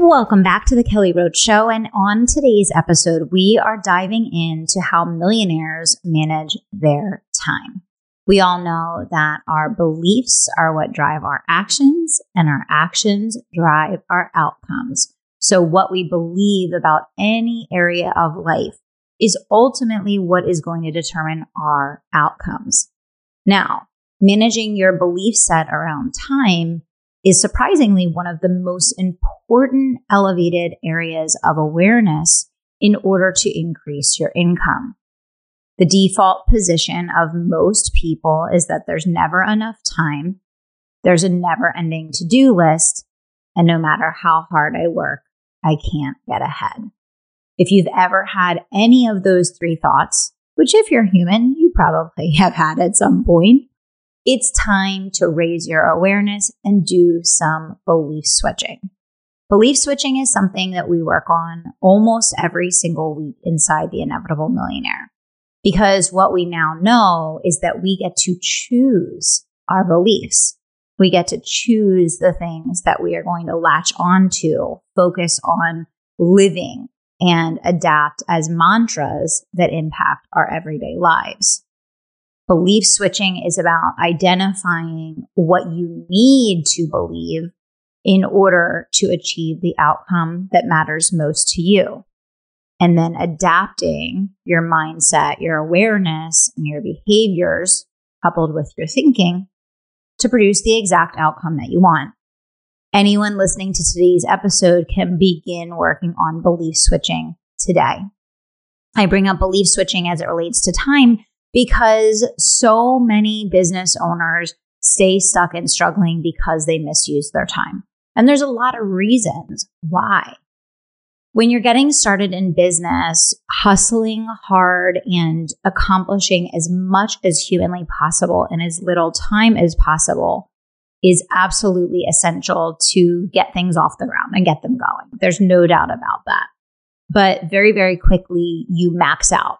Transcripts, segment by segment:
Welcome back to the Kelly Roach Show. And on today's episode, we are diving into how millionaires manage their time. We all know that our beliefs are what drive our actions, and our actions drive our outcomes. So, what we believe about any area of life is ultimately what is going to determine our outcomes. Now, managing your belief set around time is surprisingly one of the most important elevated areas of awareness in order to increase your income. The default position of most people is that there's never enough time, there's a never ending to do list, and no matter how hard I work, I can't get ahead. If you've ever had any of those three thoughts, which if you're human, you probably have had at some point, it's time to raise your awareness and do some belief switching. Belief switching is something that we work on almost every single week inside the Inevitable Millionaire. Because what we now know is that we get to choose our beliefs. We get to choose the things that we are going to latch onto, focus on living, and adapt as mantras that impact our everyday lives. Belief switching is about identifying what you need to believe in order to achieve the outcome that matters most to you. And then adapting your mindset, your awareness, and your behaviors coupled with your thinking to produce the exact outcome that you want. Anyone listening to today's episode can begin working on belief switching today. I bring up belief switching as it relates to time because so many business owners stay stuck and struggling because they misuse their time. And there's a lot of reasons why. When you're getting started in business, hustling hard and accomplishing as much as humanly possible in as little time as possible is absolutely essential to get things off the ground and get them going. There's no doubt about that. But very, very quickly, you max out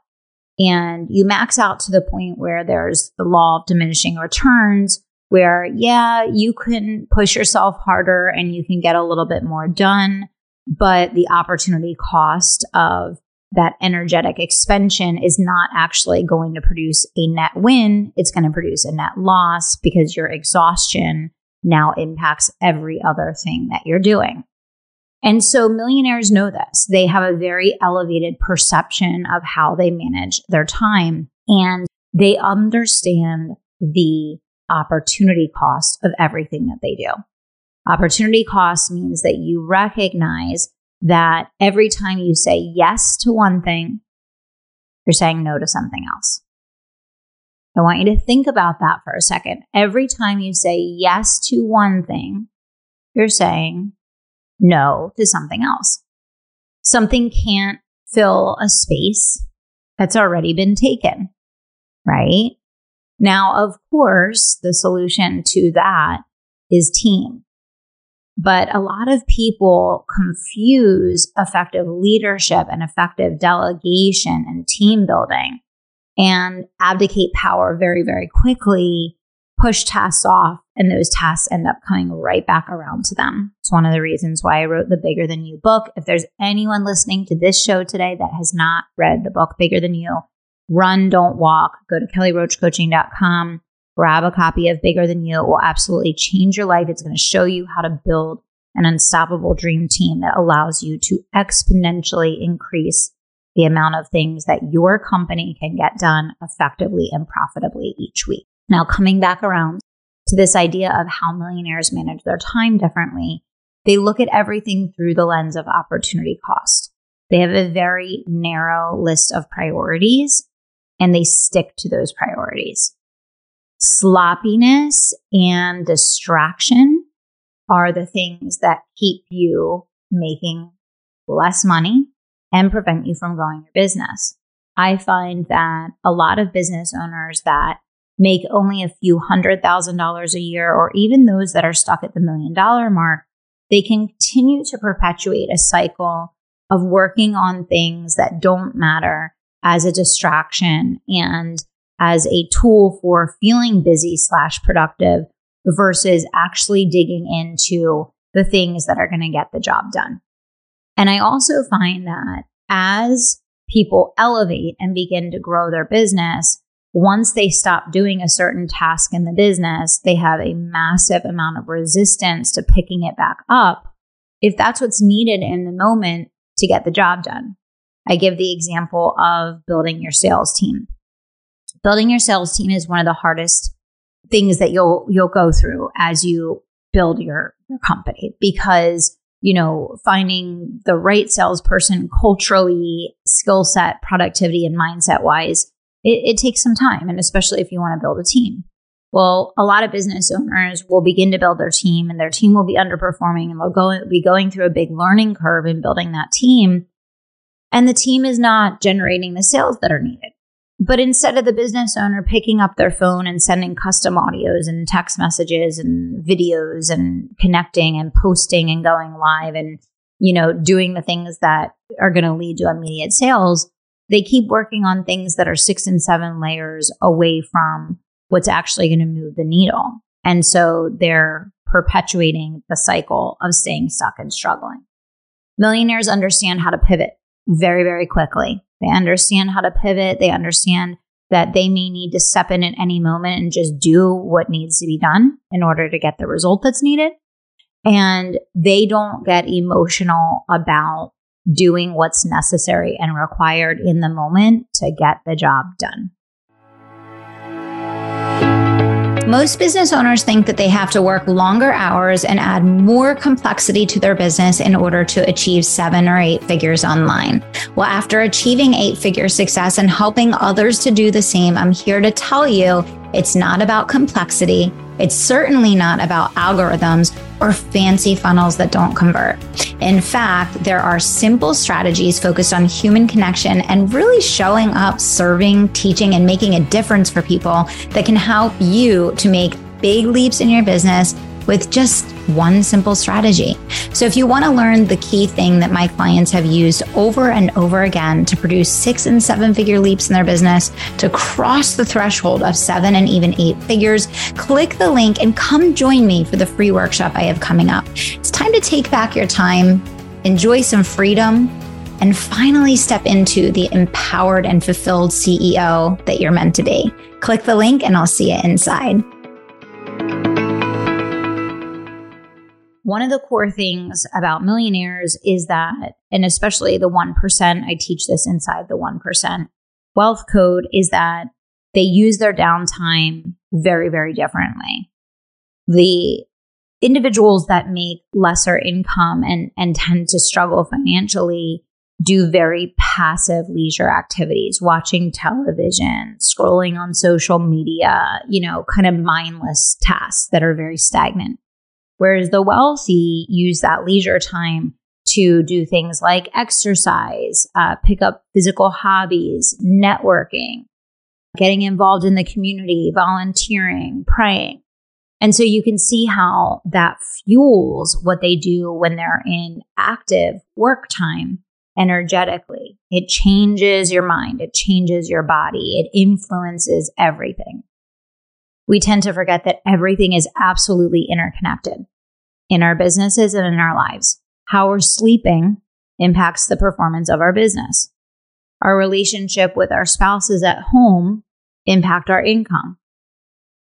and you max out to the point where there's the law of diminishing returns where yeah you can push yourself harder and you can get a little bit more done but the opportunity cost of that energetic expansion is not actually going to produce a net win. It's going to produce a net loss because your exhaustion now impacts every other thing that you're doing and so millionaires know this. They have a very elevated perception of how they manage their time and they understand the opportunity cost of everything that they do. Opportunity cost means that you recognize that every time you say yes to one thing, you're saying no to something else. I want you to think about that for a second. Every time you say yes to one thing, you're saying no to something else. Something can't fill a space that's already been taken, right? Now, of course, the solution to that is team. But a lot of people confuse effective leadership and effective delegation and team building and abdicate power very, very quickly push tasks off and those tasks end up coming right back around to them. It's one of the reasons why I wrote the Bigger Than You book. If there's anyone listening to this show today that has not read the book Bigger Than You, run, don't walk, go to kellyroachcoaching.com, grab a copy of Bigger Than You. It will absolutely change your life. It's going to show you how to build an unstoppable dream team that allows you to exponentially increase the amount of things that your company can get done effectively and profitably each week. Now, coming back around to this idea of how millionaires manage their time differently, they look at everything through the lens of opportunity cost. They have a very narrow list of priorities and they stick to those priorities. Sloppiness and distraction are the things that keep you making less money and prevent you from growing your business. I find that a lot of business owners that make only a few hundred thousand dollars a year, or even those that are stuck at the million dollar mark, they continue to perpetuate a cycle of working on things that don't matter as a distraction and as a tool for feeling busy slash productive versus actually digging into the things that are going to get the job done. And I also find that as people elevate and begin to grow their business, once they stop doing a certain task in the business, they have a massive amount of resistance to picking it back up if that's what's needed in the moment to get the job done. I give the example of building your sales team. Building your sales team is one of the hardest things that you'll you'll go through as you build your, your company because you know finding the right salesperson culturally skill set productivity and mindset wise it, it takes some time and especially if you want to build a team. Well a lot of business owners will begin to build their team and their team will be underperforming and they'll go be going through a big learning curve in building that team and the team is not generating the sales that are needed. But instead of the business owner picking up their phone and sending custom audios and text messages and videos and connecting and posting and going live and, you know, doing the things that are going to lead to immediate sales, they keep working on things that are six and seven layers away from what's actually going to move the needle. And so they're perpetuating the cycle of staying stuck and struggling. Millionaires understand how to pivot very, very quickly. They understand how to pivot. They understand that they may need to step in at any moment and just do what needs to be done in order to get the result that's needed. And they don't get emotional about doing what's necessary and required in the moment to get the job done. Most business owners think that they have to work longer hours and add more complexity to their business in order to achieve seven or eight figures online. Well, after achieving eight figure success and helping others to do the same, I'm here to tell you it's not about complexity. It's certainly not about algorithms or fancy funnels that don't convert. In fact, there are simple strategies focused on human connection and really showing up, serving, teaching, and making a difference for people that can help you to make big leaps in your business with just one simple strategy. So, if you want to learn the key thing that my clients have used over and over again to produce six and seven figure leaps in their business, to cross the threshold of seven and even eight figures, click the link and come join me for the free workshop I have coming up. It's time to take back your time, enjoy some freedom, and finally step into the empowered and fulfilled CEO that you're meant to be. Click the link and I'll see you inside. One of the core things about millionaires is that, and especially the 1%, I teach this inside the 1% wealth code, is that they use their downtime very, very differently. The individuals that make lesser income and, and tend to struggle financially do very passive leisure activities, watching television, scrolling on social media, you know, kind of mindless tasks that are very stagnant. Whereas the wealthy use that leisure time to do things like exercise, uh, pick up physical hobbies, networking, getting involved in the community, volunteering, praying. And so you can see how that fuels what they do when they're in active work time energetically. It changes your mind, it changes your body, it influences everything we tend to forget that everything is absolutely interconnected in our businesses and in our lives. How we're sleeping impacts the performance of our business. Our relationship with our spouses at home impact our income.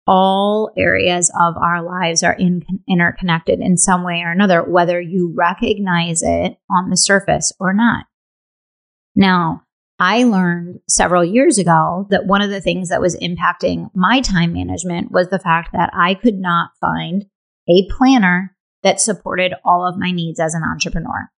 All areas of our lives are in, interconnected in some way or another, whether you recognize it on the surface or not. Now, I learned several years ago that one of the things that was impacting my time management was the fact that I could not find a planner that supported all of my needs as an entrepreneur.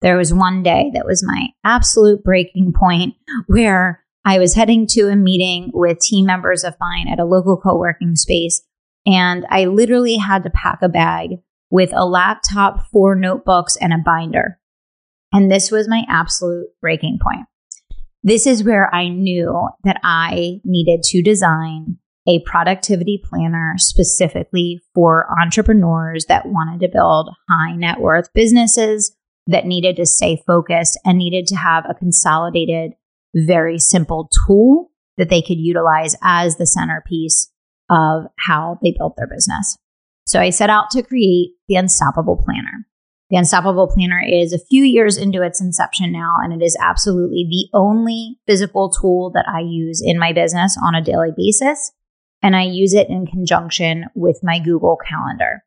There was one day that was my absolute breaking point where I was heading to a meeting with team members of mine at a local co working space. And I literally had to pack a bag with a laptop, four notebooks, and a binder. And this was my absolute breaking point. This is where I knew that I needed to design a productivity planner specifically for entrepreneurs that wanted to build high net worth businesses that needed to stay focused and needed to have a consolidated, very simple tool that they could utilize as the centerpiece of how they built their business. So I set out to create the Unstoppable Planner. The Unstoppable Planner is a few years into its inception now, and it is absolutely the only physical tool that I use in my business on a daily basis. And I use it in conjunction with my Google Calendar.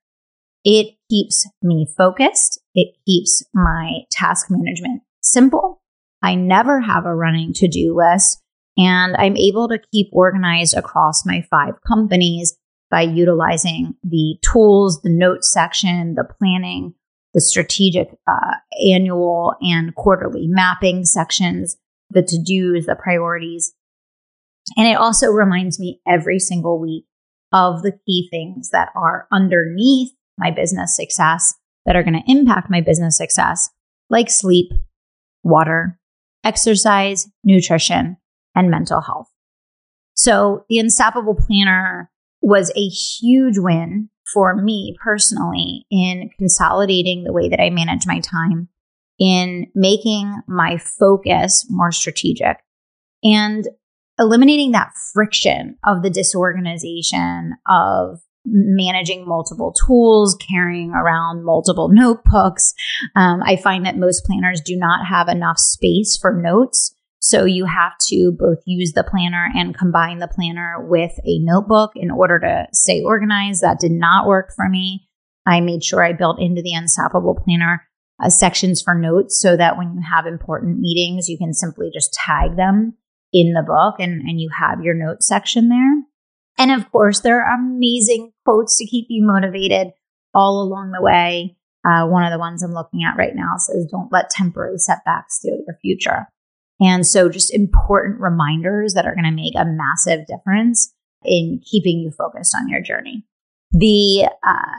It keeps me focused. It keeps my task management simple. I never have a running to do list, and I'm able to keep organized across my five companies by utilizing the tools, the notes section, the planning, the strategic uh, annual and quarterly mapping sections, the to dos, the priorities. And it also reminds me every single week of the key things that are underneath my business success that are going to impact my business success, like sleep, water, exercise, nutrition, and mental health. So the Unstoppable Planner was a huge win for me personally in consolidating the way that I manage my time, in making my focus more strategic, and eliminating that friction of the disorganization of managing multiple tools, carrying around multiple notebooks. Um, I find that most planners do not have enough space for notes. So you have to both use the planner and combine the planner with a notebook in order to stay organized. That did not work for me. I made sure I built into the Unstoppable Planner uh, sections for notes so that when you have important meetings, you can simply just tag them in the book and, and you have your notes section there. And of course, there are amazing quotes to keep you motivated all along the way. Uh, one of the ones I'm looking at right now says, Don't let temporary setbacks steal your future. And so, just important reminders that are going to make a massive difference in keeping you focused on your journey. The uh,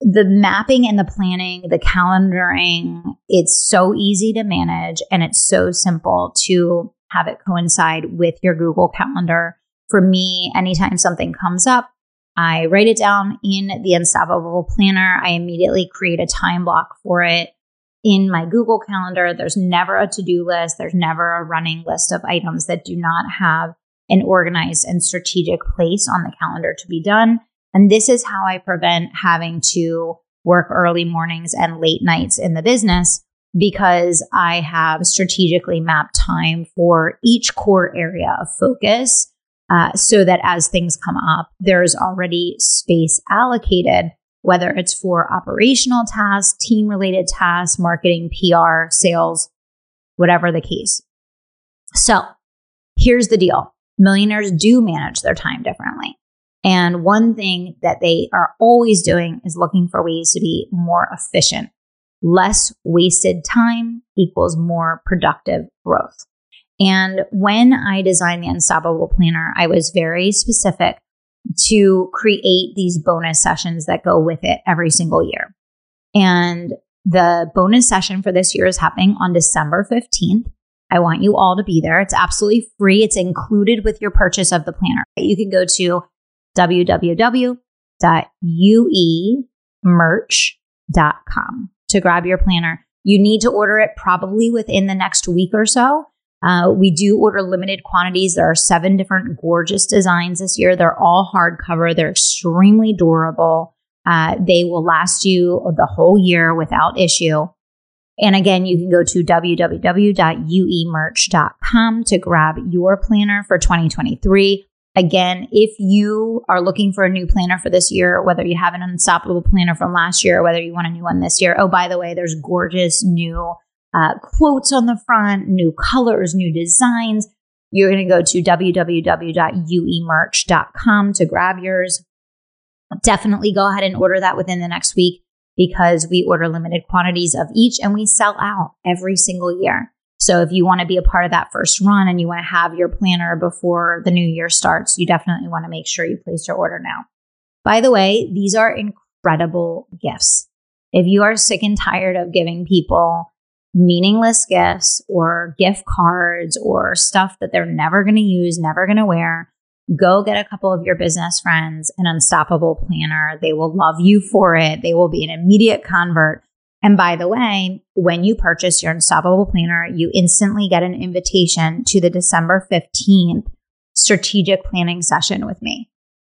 the mapping and the planning, the calendaring, it's so easy to manage and it's so simple to have it coincide with your Google Calendar. For me, anytime something comes up, I write it down in the Unstoppable Planner. I immediately create a time block for it in my Google Calendar. There's never a to do list, there's never a running list of items that do not have an organized and strategic place on the calendar to be done. And this is how I prevent having to work early mornings and late nights in the business because I have strategically mapped time for each core area of focus uh, so that as things come up, there's already space allocated, whether it's for operational tasks, team related tasks, marketing, PR, sales, whatever the case. So here's the deal millionaires do manage their time differently. And one thing that they are always doing is looking for ways to be more efficient. Less wasted time equals more productive growth. And when I designed the Unstoppable Planner, I was very specific to create these bonus sessions that go with it every single year. And the bonus session for this year is happening on December 15th. I want you all to be there. It's absolutely free. It's included with your purchase of the planner. You can go to www.uemerch.com to grab your planner. You need to order it probably within the next week or so. Uh, we do order limited quantities. There are seven different gorgeous designs this year. They're all hardcover. They're extremely durable. Uh, they will last you the whole year without issue. And again, you can go to www.uemerch.com to grab your planner for 2023. Again, if you are looking for a new planner for this year, whether you have an unstoppable planner from last year or whether you want a new one this year, oh, by the way, there's gorgeous new uh, quotes on the front, new colors, new designs. You're going to go to www.uemerch.com to grab yours. Definitely go ahead and order that within the next week because we order limited quantities of each and we sell out every single year. So if you want to be a part of that first run and you want to have your planner before the new year starts, you definitely want to make sure you place your order now. By the way, these are incredible gifts. If you are sick and tired of giving people meaningless gifts or gift cards or stuff that they're never going to use, never going to wear, go get a couple of your business friends an unstoppable planner. They will love you for it. They will be an immediate convert. And by the way, when you purchase your unstoppable planner, you instantly get an invitation to the December 15th strategic planning session with me.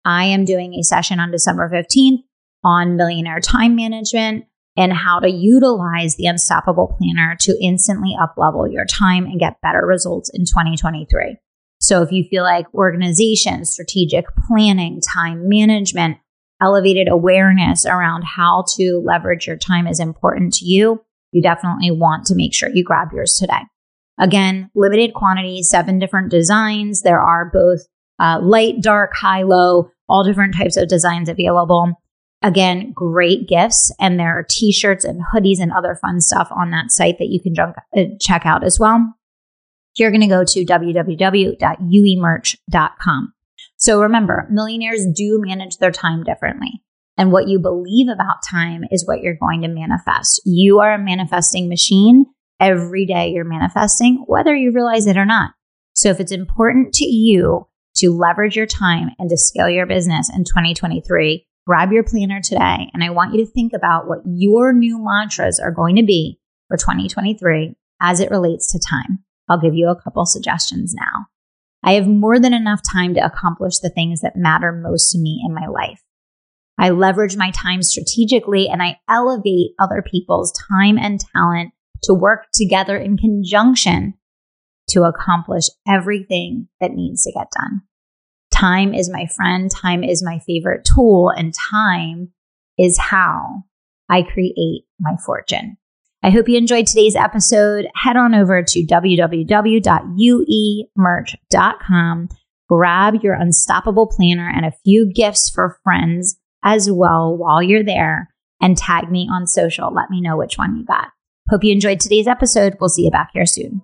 I am doing a session on December 15th on millionaire time management and how to utilize the Unstoppable Planner to instantly uplevel your time and get better results in 2023. So if you feel like organization, strategic planning, time management, elevated awareness around how to leverage your time is important to you, you definitely want to make sure you grab yours today. Again, limited quantity, seven different designs. There are both uh, light, dark, high, low, all different types of designs available. Again, great gifts. And there are t shirts and hoodies and other fun stuff on that site that you can junk, uh, check out as well. You're going to go to www.uemerch.com. So remember, millionaires do manage their time differently. And what you believe about time is what you're going to manifest. You are a manifesting machine. Every day you're manifesting, whether you realize it or not. So if it's important to you to leverage your time and to scale your business in 2023, grab your planner today. And I want you to think about what your new mantras are going to be for 2023 as it relates to time. I'll give you a couple suggestions now. I have more than enough time to accomplish the things that matter most to me in my life. I leverage my time strategically and I elevate other people's time and talent to work together in conjunction to accomplish everything that needs to get done. Time is my friend. Time is my favorite tool and time is how I create my fortune. I hope you enjoyed today's episode. Head on over to www.uemerch.com. Grab your unstoppable planner and a few gifts for friends as well while you're there and tag me on social. Let me know which one you got. Hope you enjoyed today's episode. We'll see you back here soon.